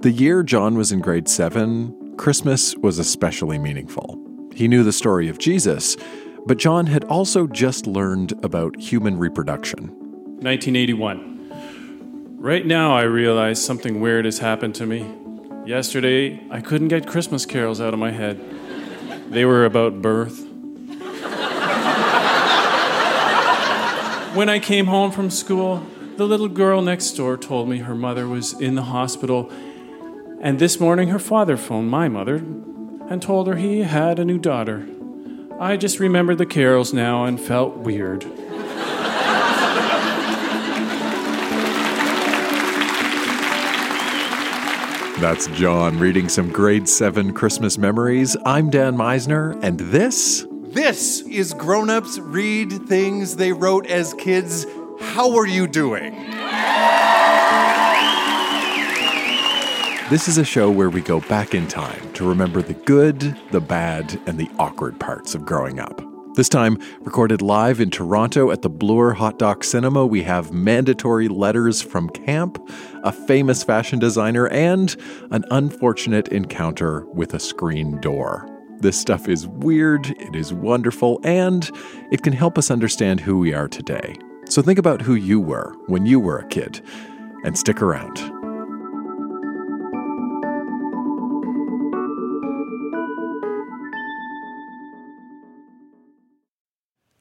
The year John was in grade seven, Christmas was especially meaningful. He knew the story of Jesus, but John had also just learned about human reproduction. 1981. Right now, I realize something weird has happened to me. Yesterday, I couldn't get Christmas carols out of my head. They were about birth. when I came home from school, the little girl next door told me her mother was in the hospital, and this morning her father phoned my mother and told her he had a new daughter. I just remembered the carols now and felt weird. That's John reading some grade 7 Christmas memories. I'm Dan Misener, and this This is Grown Ups Read Things They Wrote as Kids. How are you doing? This is a show where we go back in time to remember the good, the bad, and the awkward parts of growing up. This time, recorded live in Toronto at the Bloor Hot Doc Cinema, we have mandatory letters from camp, a famous fashion designer, and an unfortunate encounter with a screen door. This stuff is weird, it is wonderful, and it can help us understand who we are today. So think about who you were when you were a kid, and stick around.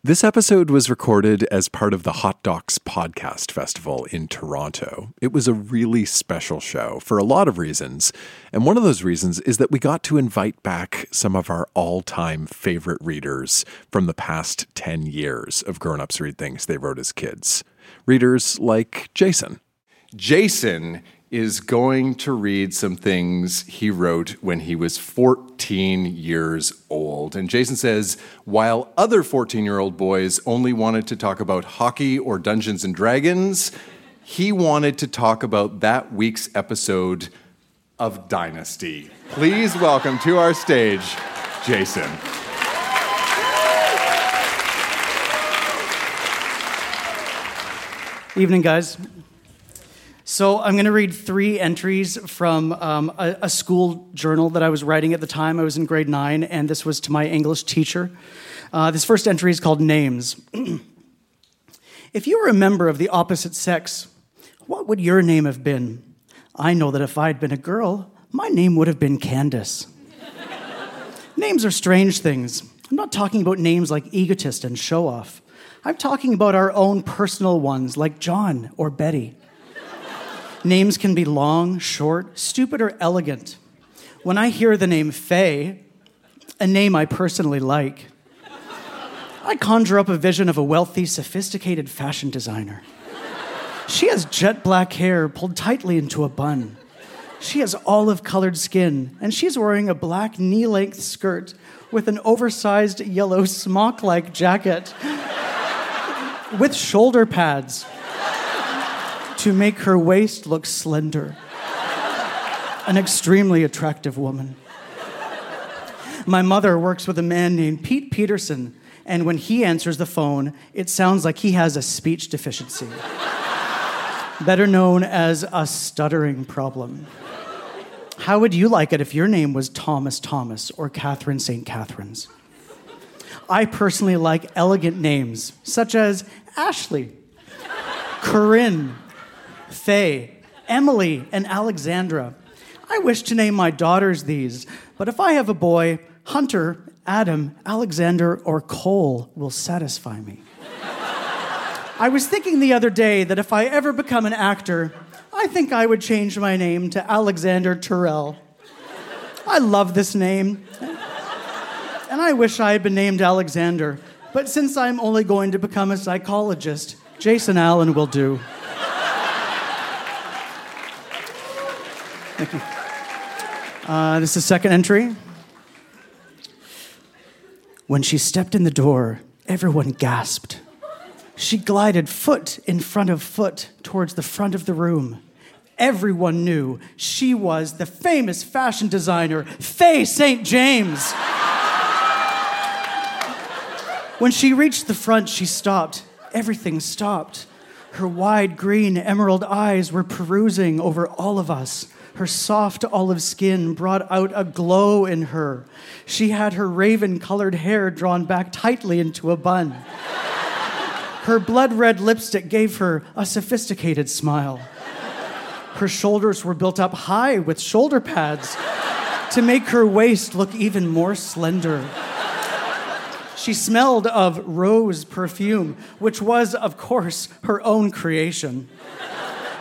This episode was recorded as part of the Hot Docs Podcast Festival in Toronto. It was a really special show for a lot of reasons. And one of those reasons is that we got to invite back some of our all time favorite readers from the past 10 years of Grown Ups Read Things they wrote as kids. Readers like Jason. Jason is going to read some things he wrote when he was 14 years old. And Jason says, while other 14 year old boys only wanted to talk about hockey or Dungeons and Dragons, he wanted to talk about that week's episode of Dynasty. Please welcome to our stage, Jason. Evening, guys. So, I'm going to read three entries from um, a, a, school journal that I was writing at the time. I was in grade nine, and this was to my English teacher. Uh, this first entry is called Names. if you were a member of the opposite sex, what would your name have been? I know that if I'd been a girl, my name would have been Candace. names are strange things. I'm not talking about names like egotist and show off. I'm talking about our own personal ones like John or Betty. Names can be long, short, stupid, or elegant. When I hear the name Faye, a name I personally like, I conjure up a vision of a wealthy, sophisticated fashion designer. She has jet black hair pulled tightly into a bun. She has olive colored skin, and she's wearing a black knee length skirt with an oversized yellow smock like jacket with shoulder pads to make her waist look slender. An extremely attractive woman. My mother works with a man named Pete Peterson, and when he answers the phone, it sounds like he has a speech deficiency, better known as a stuttering problem. How would you like it if your name was Thomas Thomas or Catherine St. Catherine's? I personally like elegant names, such as Ashley, Corinne, Faye, Emily, and Alexandra. I wish to name my daughters these, but if I have a boy, Hunter, Adam, Alexander, or Cole will satisfy me. I was thinking the other day that if I ever become an actor, I think I would change my name to Alexander Terrell. I love this name. And I wish I had been named Alexander. But since I'm only going to become a psychologist, Jason Allen will do. Thank you. Uh, this is the second entry. When she stepped in the door, everyone gasped. She glided foot in front of foot towards the front of the room. Everyone knew she was the famous fashion designer, Faye St. James. when she reached the front, she stopped. Everything stopped. Her wide green emerald eyes were perusing over all of us Her soft olive skin brought out a glow in her. She had her raven colored hair drawn back tightly into a bun. Her blood red lipstick gave her a sophisticated smile. Her shoulders were built up high with shoulder pads to make her waist look even more slender. She smelled of rose perfume, which was, of course, her own creation.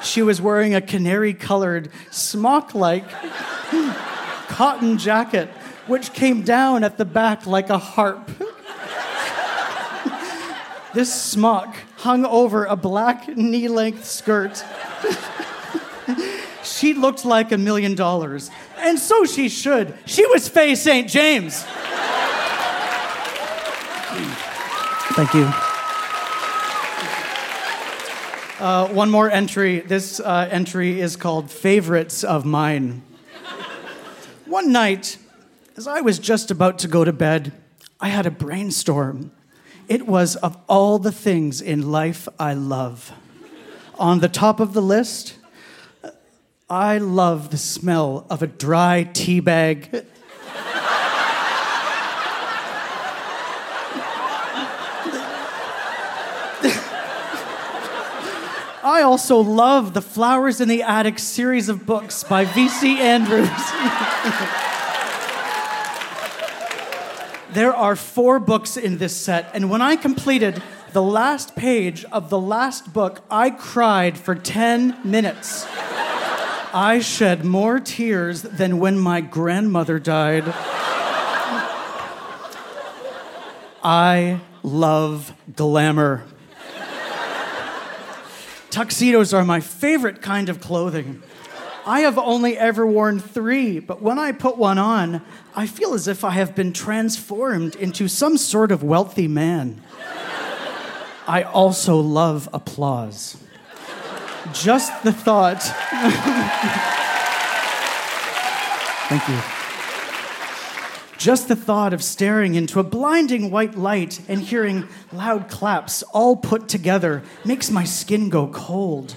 She was wearing a canary colored, smock like cotton jacket, which came down at the back like a harp. this smock hung over a black knee length skirt. she looked like a million dollars, and so she should. She was Faye St. James. Thank you. Uh, one more entry. This uh, entry is called Favorites of Mine. One night, as I was just about to go to bed, I had a brainstorm. It was of all the things in life I love. On the top of the list, I love the smell of a dry tea bag I also love the Flowers in the Attic series of books by V.C. Andrews. there are four books in this set, and when I completed the last page of the last book, I cried for 10 minutes. I shed more tears than when my grandmother died. I love glamour. Tuxedos are my favorite kind of clothing. I have only ever worn three, but when I put one on, I feel as if I have been transformed into some sort of wealthy man. I also love applause. Just the thought. Thank you. Just the thought of staring into a blinding white light and hearing loud claps all put together makes my skin go cold.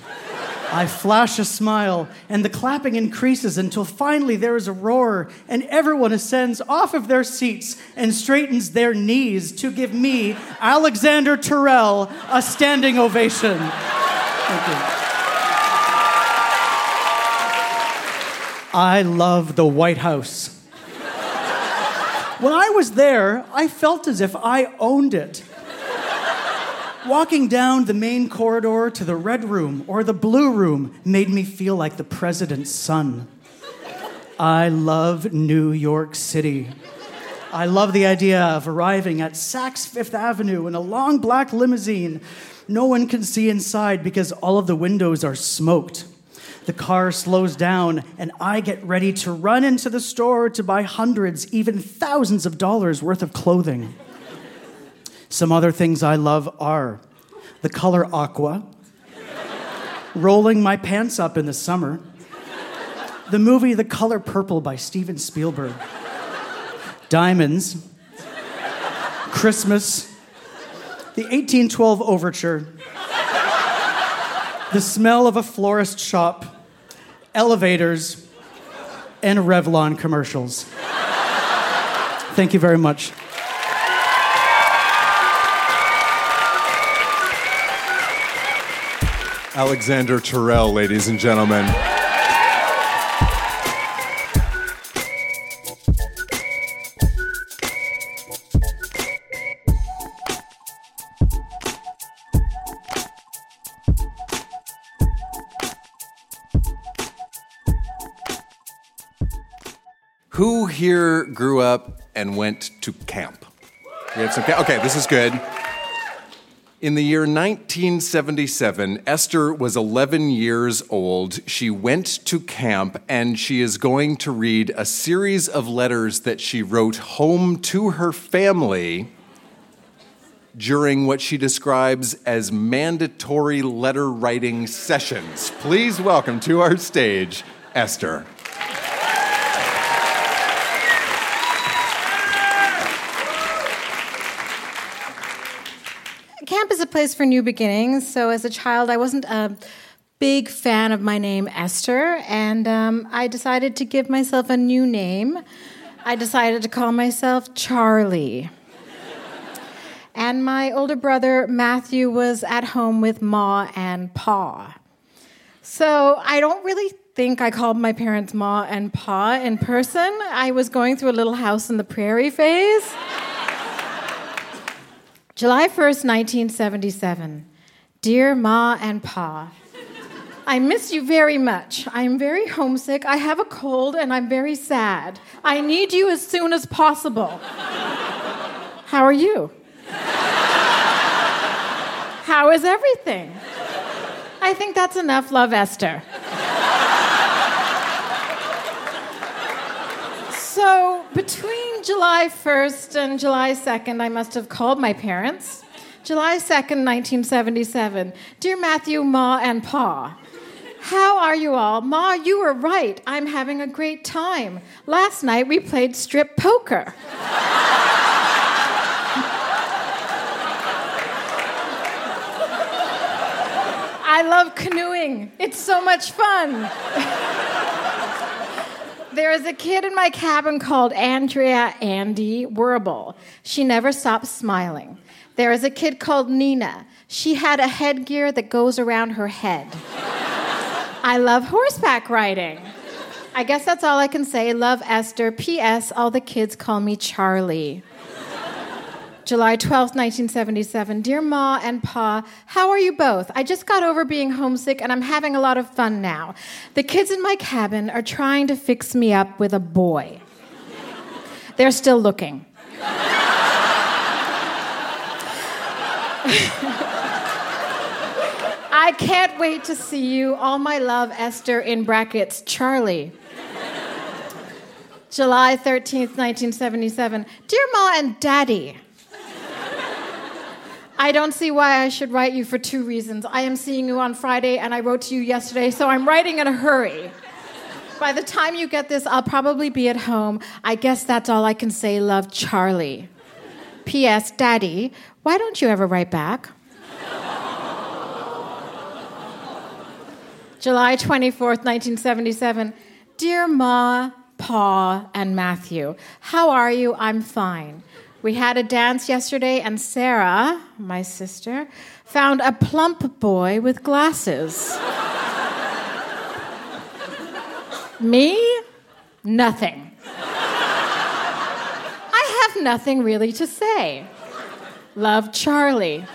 I flash a smile, and the clapping increases until finally there is a roar, and everyone ascends off of their seats and straightens their knees to give me, Alexander Terrell, a standing ovation. Thank you. I love the White House. When I was there, I felt as if I owned it. Walking down the main corridor to the red room or the blue room made me feel like the president's son. I love New York City. I love the idea of arriving at Saks Fifth Avenue in a long black limousine. No one can see inside because all of the windows are smoked. The car slows down, and I get ready to run into the store to buy hundreds, even thousands of dollars worth of clothing. Some other things I love are the color aqua, rolling my pants up in the summer, the movie The Color Purple by Steven Spielberg, diamonds, Christmas, the 1812 Overture, the smell of a florist shop, elevators, and Revlon commercials. Thank you very much. Alexander Terrell, ladies and gentlemen. Here grew up and went to camp? We have some camp. Okay, this is good. In the year 1977, Esther was 11 years old. She went to camp and she is going to read a series of letters that she wrote home to her family during what she describes as mandatory letter writing sessions. Please welcome to our stage Esther. Camp is a place for new beginnings. So as a child, I wasn't a big fan of my name, Esther, and um, I decided to give myself a new name. I decided to call myself Charlie. and my older brother, Matthew, was at home with Ma and Pa. So I don't really think I called my parents Ma and Pa in person. I was going through a little house in the prairie phase. July 1st, 1977. Dear Ma and Pa, I miss you very much. I am very homesick. I have a cold and I'm very sad. I need you as soon as possible. How are you? How is everything? I think that's enough. Love, Esther. so, between July 1st and July 2nd, I must have called my parents. July 2nd, 1977. Dear Matthew, Ma, and Pa, how are you all? Ma, you were right. I'm having a great time. Last night we played strip poker. I love canoeing. It's so much fun. there is a kid in my cabin called Andrea Andy Werble. She never stops smiling. There is a kid called Nina. She had a headgear that goes around her head. I love horseback riding. I guess that's all I can say. Love Esther. P.S. All the kids call me Charlie. July 12th, 1977. Dear Ma and Pa, how are you both? I just got over being homesick and I'm having a lot of fun now. The kids in my cabin are trying to fix me up with a boy. They're still looking. I can't wait to see you. All my love, Esther, in brackets, Charlie. July 13th, 1977. Dear Ma and Daddy, I don't see why I should write you for two reasons. I am seeing you on Friday, and I wrote to you yesterday, so I'm writing in a hurry. By the time you get this, I'll probably be at home. I guess that's all I can say. Love, Charlie. P.S. Daddy, why don't you ever write back? July 24th, 1977. Dear Ma, Pa, and Matthew, how are you? I'm fine. We had a dance yesterday, and Sarah, my sister, found a plump boy with glasses. Me? Nothing. I have nothing really to say. Love, Charlie.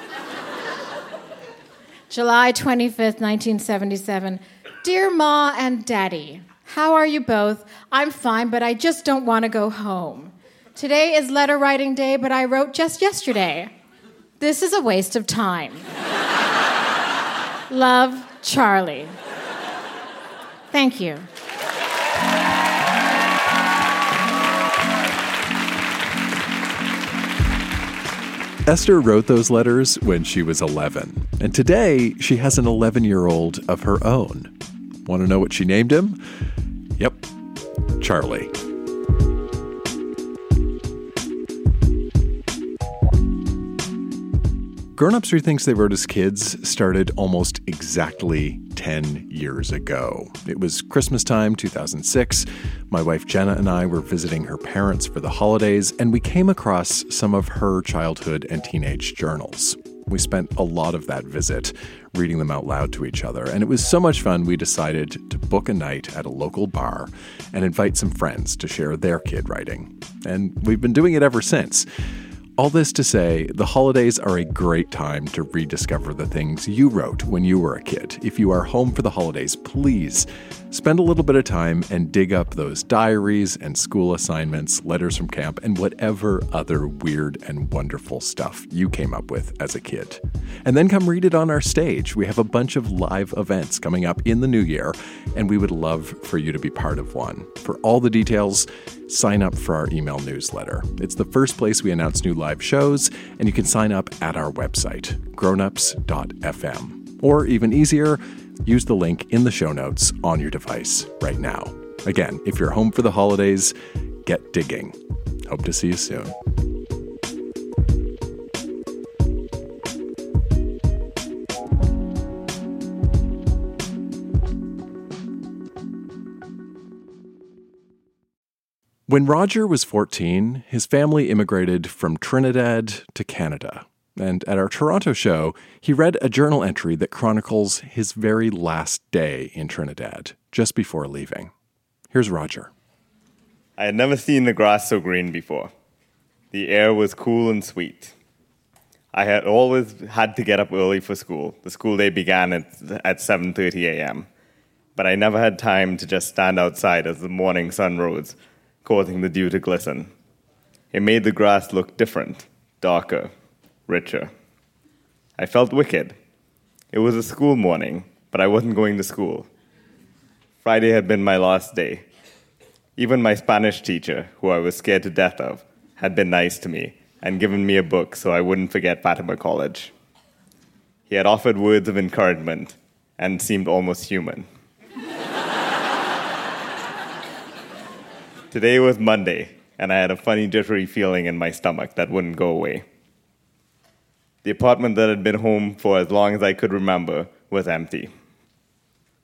July 25th, 1977. Dear Ma and Daddy, how are you both? I'm fine, but I just don't want to go home. Today is letter writing day, but I wrote just yesterday. This is a waste of time. Love, Charlie. Thank you. Esther wrote those letters when she was 11, and today she has an 11 year old of her own. Want to know what she named him? Yep, Charlie. Grown Ups Read Things They Wrote as Kids started almost exactly 10 years ago. It was Christmas time, 2006. My wife Jenna and I were visiting her parents for the holidays, and we came across some of her childhood and teenage journals. We spent a lot of that visit reading them out loud to each other, and it was so much fun we decided to book a night at a local bar and invite some friends to share their kid writing. And we've been doing it ever since. All this to say, the holidays are a great time to rediscover the things you wrote when you were a kid. If you are home for the holidays, please spend a little bit of time and dig up those diaries and school assignments, letters from camp, and whatever other weird and wonderful stuff you came up with as a kid. And then come read it on our stage. We have a bunch of live events coming up in the new year, and we would love for you to be part of one. For all the details, sign up for our email newsletter. It's the first place we announce new live shows, and you can sign up at our website, grownups.fm. Or even easier, use the link in the show notes on your device right now. Again, if you're home for the holidays, get digging. Hope to see you soon. When Roger was 14, his family immigrated from Trinidad to Canada. And at our Toronto show, he read a journal entry that chronicles his very last day in Trinidad, just before leaving. Here's Roger. I had never seen the grass so green before. The air was cool and sweet. I had always had to get up early for school. The school day began at, at 7:30 a.m. But I never had time to just stand outside as the morning sun rose causing the dew to glisten. It made the grass look different, darker, richer. I felt wicked. It was a school morning, but I wasn't going to school. Friday had been my last day. Even my Spanish teacher, who I was scared to death of, had been nice to me and given me a book so I wouldn't forget Fatima College. He had offered words of encouragement and seemed almost human. Today was Monday, and I had a funny, jittery feeling in my stomach that wouldn't go away. The apartment that had been home for as long as I could remember was empty.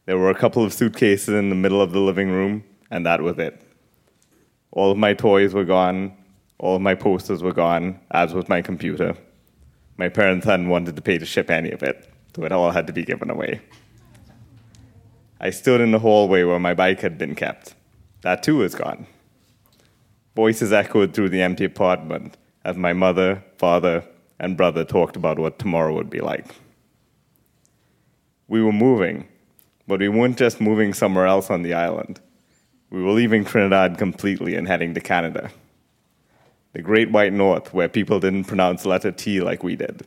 There were a couple of suitcases in the middle of the living room, and that was it. All of my toys were gone, all of my posters were gone, as was my computer. My parents hadn't wanted to pay to ship any of it, so it all had to be given away. I stood in the hallway where my bike had been kept. That too was gone. Voices echoed through the empty apartment as my mother, father, and brother talked about what tomorrow would be like. We were moving, but we weren't just moving somewhere else on the island. We were leaving Trinidad completely and heading to Canada. The Great White North, where people didn't pronounce letter T like we did.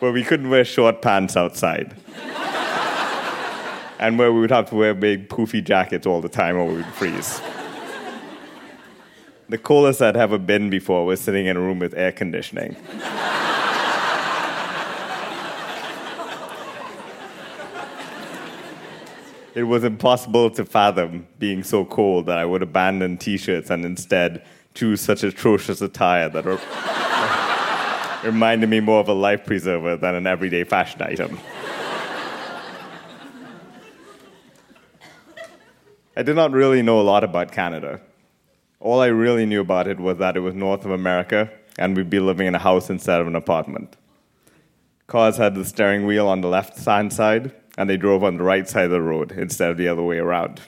where we couldn't wear short pants outside. And where we would have to wear big poofy jackets all the time or we would freeze. The coolest I'd ever been before was sitting in a room with air conditioning. it was impossible to fathom being so cold that I would abandon t shirts and instead choose such atrocious attire that reminded me more of a life preserver than an everyday fashion item. I did not really know a lot about Canada. All I really knew about it was that it was North of America and we'd be living in a house instead of an apartment. Cars had the steering wheel on the left hand side, and they drove on the right side of the road instead of the other way around.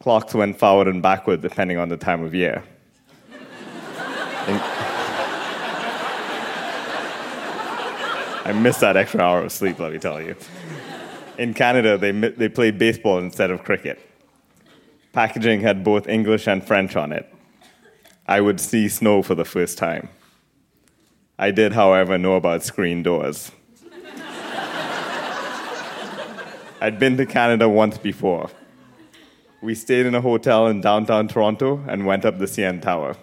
Clocks went forward and backward depending on the time of year. I missed that extra hour of sleep, let me tell you. In Canada, they, they played baseball instead of cricket. Packaging had both English and French on it. I would see snow for the first time. I did, however, know about screen doors. I'd been to Canada once before. We stayed in a hotel in downtown Toronto and went up the CN Tower.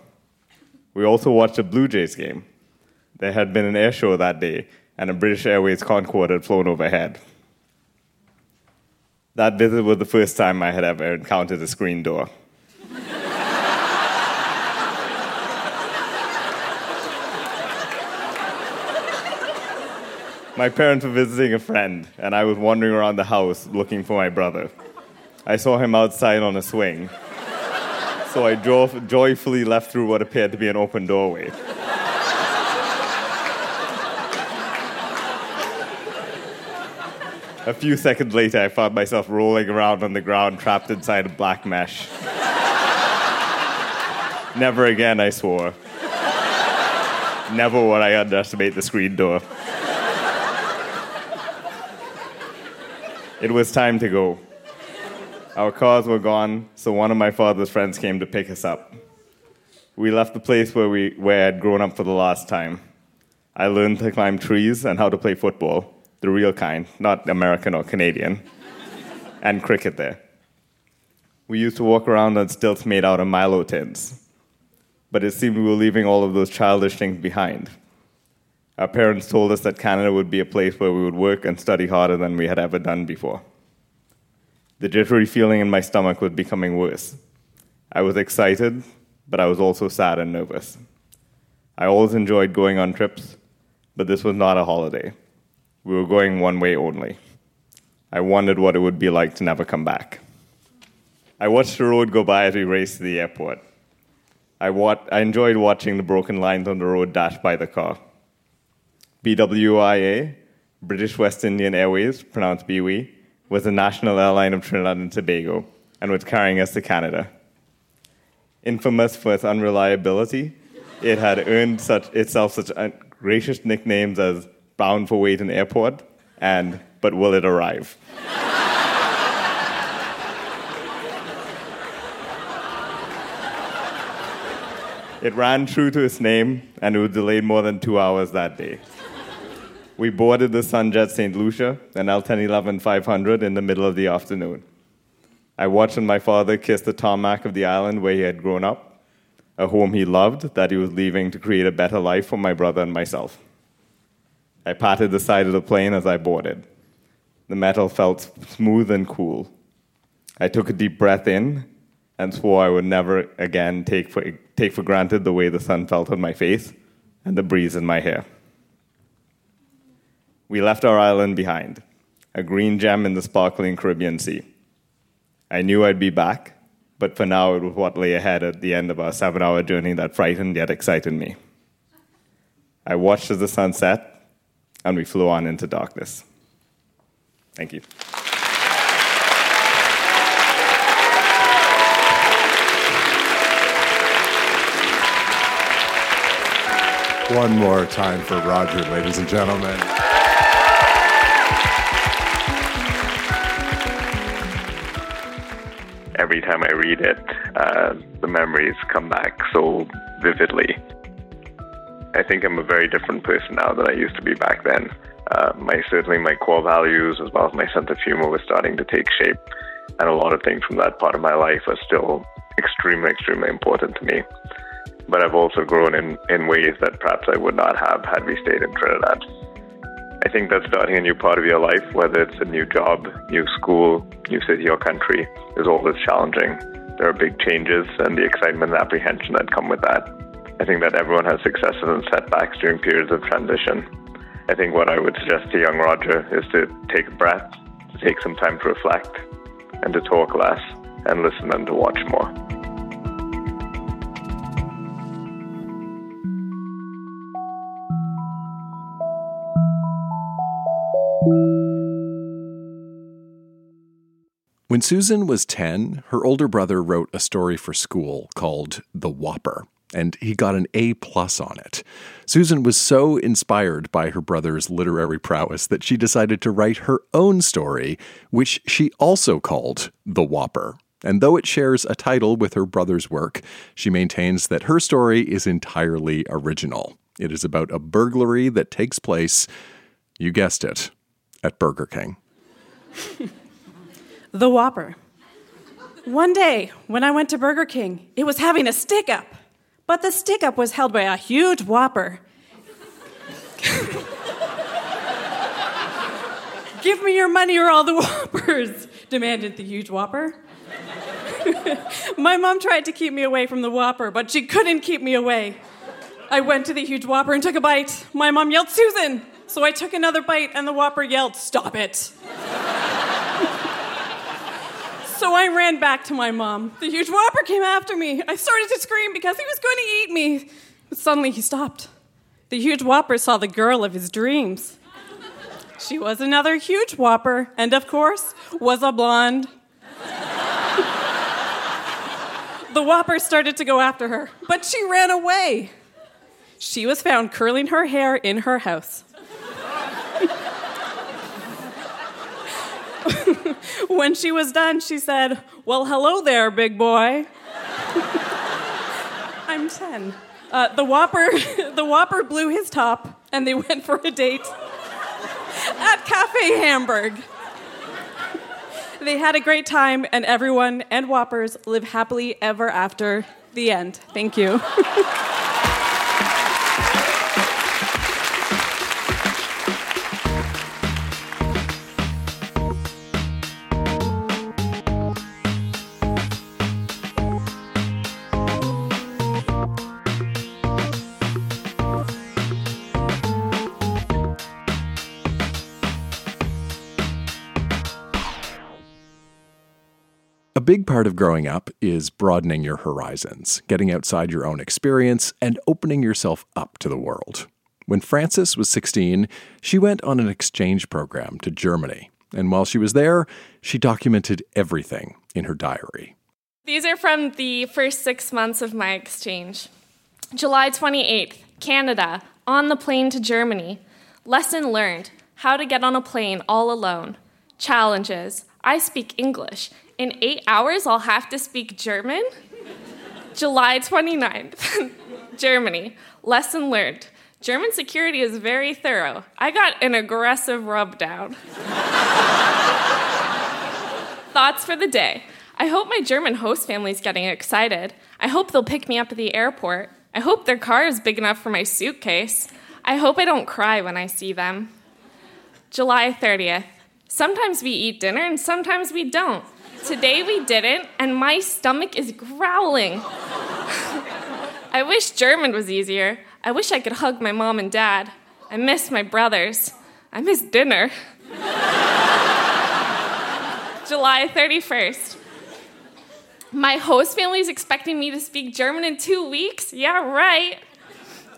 We also watched a Blue Jays game. There had been an air show that day, and a British Airways Concorde had flown overhead. That visit was the first time I had ever encountered a screen door. my parents were visiting a friend, and I was wandering around the house looking for my brother. I saw him outside on a swing, so I joyfully left through what appeared to be an open doorway. A few seconds later, I found myself rolling around on the ground, trapped inside a black mesh. Never again, I swore. Never would I underestimate the screen door. It was time to go. Our cars were gone, so one of my father's friends came to pick us up. We left the place where, we, where I'd grown up for the last time. I learned to climb trees and how to play football the real kind, not American or Canadian, and cricket there. We used to walk around on stilts made out of Milo tins, but it seemed we were leaving all of those childish things behind. Our parents told us that Canada would be a place where we would work and study harder than we had ever done before. The jittery feeling in my stomach was becoming worse. I was excited, but I was also sad and nervous. I always enjoyed going on trips, but this was not a holiday. We were going one way only. I wondered what it would be like to never come back. I watched the road go by as we raced to the airport. I, wa- I enjoyed watching the broken lines on the road dash by the car. BWIA, British West Indian Airways, pronounced BWI, was the national airline of Trinidad and Tobago and was carrying us to Canada. Infamous for its unreliability, it had earned such, itself such gracious nicknames as Bound for Waiting Airport and But Will It Arrive? It ran true to its name, and it was delayed more than two hours that day. We boarded the Sunjet St. Lucia, an L1011 500, in the middle of the afternoon. I watched my father kiss the tarmac of the island where he had grown up, a home he loved that he was leaving to create a better life for my brother and myself. I patted the side of the plane as I boarded. The metal felt smooth and cool. I took a deep breath in and swore I would never again take for, take for granted the way the sun felt on my face and the breeze in my hair. We left our island behind, a green gem in the sparkling Caribbean Sea. I knew I'd be back, but for now it was what lay ahead at the end of our seven hour journey that frightened yet excited me. I watched as the sun set, and we flew on into darkness. Thank you. One more time for Roger, ladies and gentlemen. Every time I read it, uh, the memories come back so vividly. I think I'm a very different person now than I used to be back then. Uh, my certainly my core values as well as my sense of humor was starting to take shape, and a lot of things from that part of my life are still extremely, extremely important to me but I've also grown in, in ways that perhaps I would not have had we stayed in Trinidad. I think that starting a new part of your life, whether it's a new job, new school, new city or country, is always challenging. There are big changes and the excitement and apprehension that come with that. I think that everyone has successes and setbacks during periods of transition. I think what I would suggest to young Roger is to take a breath, to take some time to reflect, and to talk less, and listen and to watch more. When Susan was 10, her older brother wrote a story for school called The Whopper, and he got an A plus on it. Susan was so inspired by her brother's literary prowess that she decided to write her own story, which she also called The Whopper. And though it shares a title with her brother's work, she maintains that her story is entirely original. It is about a burglary that takes place, you guessed it, at Burger King. the Whopper. One day, when I went to Burger King, it was having a stick up, but the stick up was held by a huge Whopper. Give me your money or all the Whoppers, demanded the huge Whopper. My mom tried to keep me away from the Whopper, but she couldn't keep me away. I went to the huge Whopper and took a bite. My mom yelled, Susan! So I took another bite, and the Whopper yelled, Stop it! So I ran back to my mom. The huge whopper came after me. I started to scream because he was going to eat me. But suddenly he stopped. The huge whopper saw the girl of his dreams. She was another huge whopper, and of course, was a blonde. the whopper started to go after her, but she ran away. She was found curling her hair in her house. when she was done, she said, Well, hello there, big boy. I'm 10. Uh, the Whopper, the Whopper blew his top, and they went for a date at Cafe Hamburg. They had a great time, and everyone and Whoppers live happily ever after. The end. Thank you. Big part of growing up is broadening your horizons, getting outside your own experience, and opening yourself up to the world. When Frances was 16, she went on an exchange program to Germany. And while she was there, she documented everything in her diary. These are from the first six months of my exchange. July 28th, Canada, on the plane to Germany. Lesson learned how to get on a plane all alone. Challenges I speak English. In eight hours, I'll have to speak German? July 29th, Germany. Lesson learned German security is very thorough. I got an aggressive rub down. Thoughts for the day. I hope my German host family is getting excited. I hope they'll pick me up at the airport. I hope their car is big enough for my suitcase. I hope I don't cry when I see them. July 30th. Sometimes we eat dinner and sometimes we don't. Today we didn't, and my stomach is growling. I wish German was easier. I wish I could hug my mom and dad. I miss my brothers. I miss dinner. July 31st. My host family is expecting me to speak German in two weeks? Yeah, right.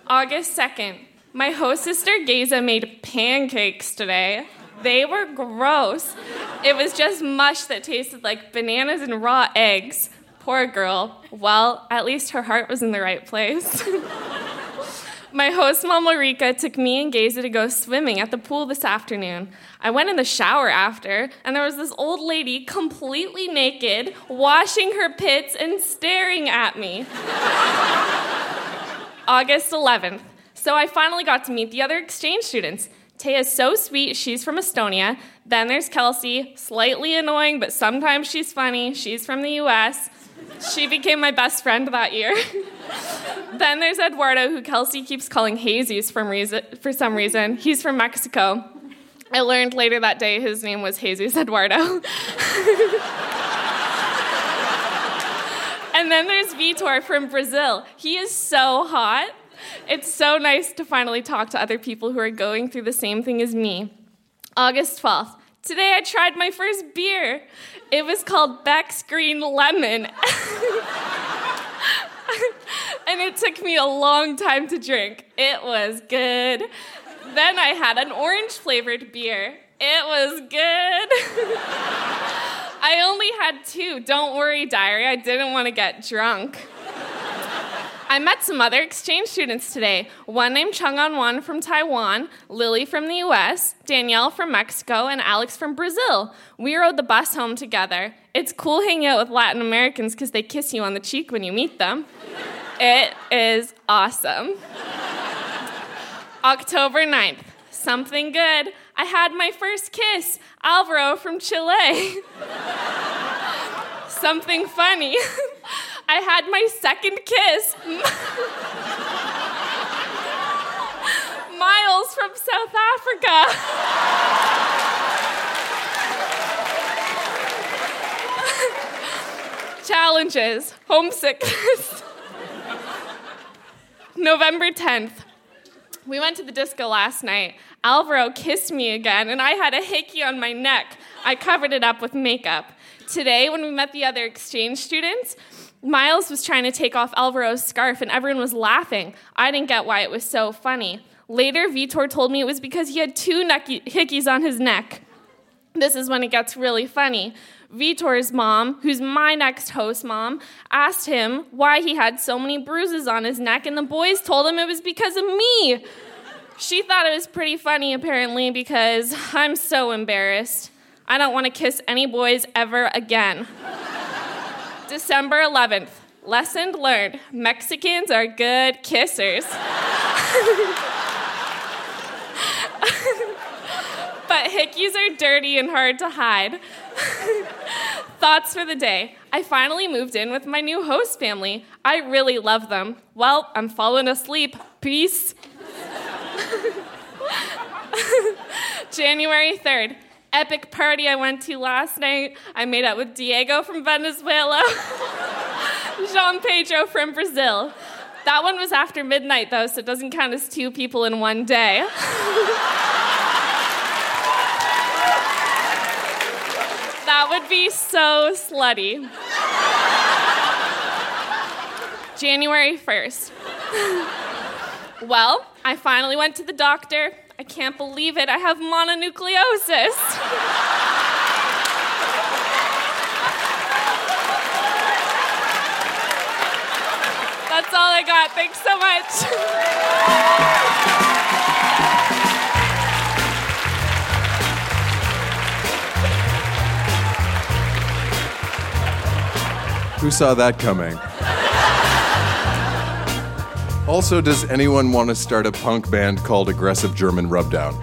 August 2nd. My host sister Geza made pancakes today. They were gross. It was just mush that tasted like bananas and raw eggs. Poor girl. Well, at least her heart was in the right place. My host, mom, Rika, took me and Geza to go swimming at the pool this afternoon. I went in the shower after, and there was this old lady completely naked, washing her pits and staring at me. August 11th. So I finally got to meet the other exchange students. Taya's so sweet, she's from Estonia. Then there's Kelsey, slightly annoying, but sometimes she's funny. She's from the US. She became my best friend that year. then there's Eduardo, who Kelsey keeps calling Jesus for, reason, for some reason. He's from Mexico. I learned later that day his name was Jesus Eduardo. and then there's Vitor from Brazil. He is so hot. It's so nice to finally talk to other people who are going through the same thing as me. August 12th. Today I tried my first beer. It was called Beck's Green Lemon. and it took me a long time to drink. It was good. Then I had an orange flavored beer. It was good. I only had two. Don't worry, diary. I didn't want to get drunk. I met some other exchange students today. One named Chung On Wan from Taiwan, Lily from the US, Danielle from Mexico, and Alex from Brazil. We rode the bus home together. It's cool hanging out with Latin Americans because they kiss you on the cheek when you meet them. It is awesome. October 9th. Something good. I had my first kiss. Alvaro from Chile. Something funny. I had my second kiss. Miles from South Africa. Challenges, homesickness. November 10th. We went to the disco last night. Alvaro kissed me again, and I had a hickey on my neck. I covered it up with makeup. Today, when we met the other exchange students, Miles was trying to take off Alvaro's scarf, and everyone was laughing. I didn't get why it was so funny. Later, Vitor told me it was because he had two hickeys on his neck. This is when it gets really funny. Vitor's mom, who's my next host mom, asked him why he had so many bruises on his neck, and the boys told him it was because of me. She thought it was pretty funny, apparently, because I'm so embarrassed. I don't want to kiss any boys ever again. December 11th. Lesson learned Mexicans are good kissers. but hickeys are dirty and hard to hide. Thoughts for the day. I finally moved in with my new host family. I really love them. Well, I'm falling asleep. Peace. January 3rd. Epic party I went to last night. I made out with Diego from Venezuela, Jean Pedro from Brazil. That one was after midnight, though, so it doesn't count as two people in one day. That would be so slutty. January 1st. well, I finally went to the doctor. I can't believe it. I have mononucleosis. That's all I got. Thanks so much. Who saw that coming? Also, does anyone want to start a punk band called Aggressive German Rubdown?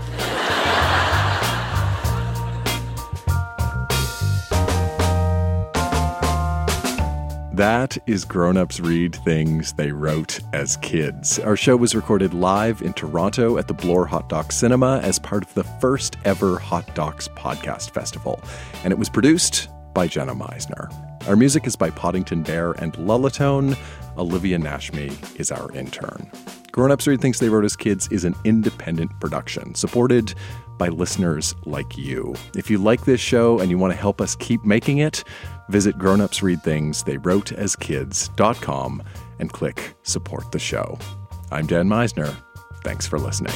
That is Grown Ups Read Things They Wrote as Kids. Our show was recorded live in Toronto at the Bloor Hot Docs Cinema as part of the first ever Hot Docs Podcast Festival. And it was produced by Jenna Misener. Our music is by Podington Bear and Lullatone. Olivia Nashme is our intern. Grown Ups Read Things They Wrote as Kids is an independent production supported by listeners like you. If you like this show and you want to help us keep making it, visit grownupsreadthingstheywroteaskids.com and click support the show. I'm Dan Misener. Thanks for listening.